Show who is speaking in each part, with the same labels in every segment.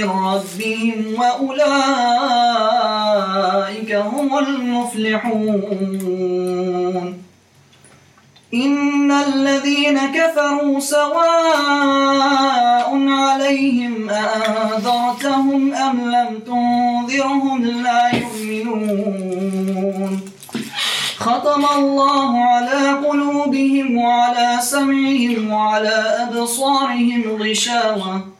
Speaker 1: من ربهم وأولئك هم المفلحون. إن الذين كفروا سواء عليهم أأنذرتهم أم لم تنذرهم لا يؤمنون. ختم الله على قلوبهم وعلى سمعهم وعلى أبصارهم غشاوة.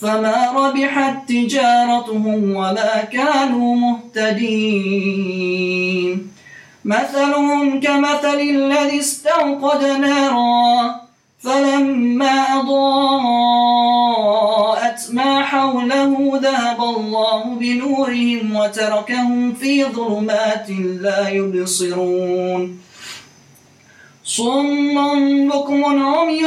Speaker 1: فما ربحت تجارتهم وما كانوا مهتدين. مثلهم كمثل الذي استوقد نارا فلما أضاءت ما حوله ذهب الله بنورهم وتركهم في ظلمات لا يبصرون. صم بكم عمي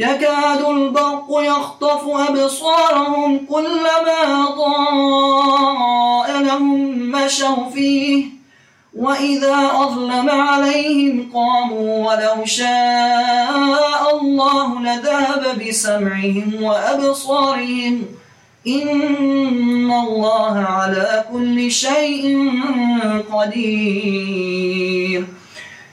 Speaker 1: يكاد البرق يخطف أبصارهم كلما ضاء لهم مشوا فيه. وإذا أظلم عليهم قاموا ولو شاء الله لذهب بسمعهم وأبصارهم. إن الله على كل شيء قدير.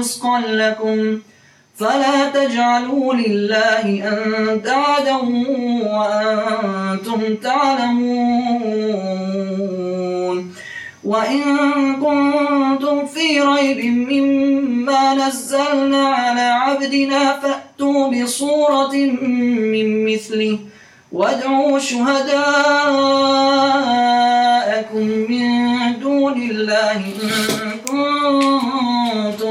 Speaker 1: رزقا لكم فلا تجعلوا لله أندادا وأنتم تعلمون وإن كنتم في ريب مما نزلنا على عبدنا فأتوا بصورة من مثله وادعوا شهداءكم من دون الله إن كنتم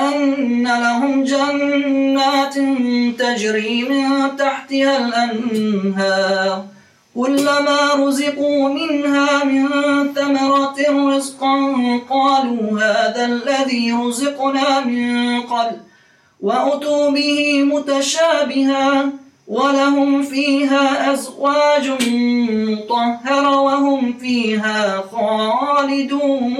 Speaker 1: أن لهم جنات تجري من تحتها الأنهار. كلما رزقوا منها من ثمرة رزقا قالوا هذا الذي رزقنا من قبل. وأتوا به متشابها ولهم فيها أزواج مطهرة وهم فيها خالدون.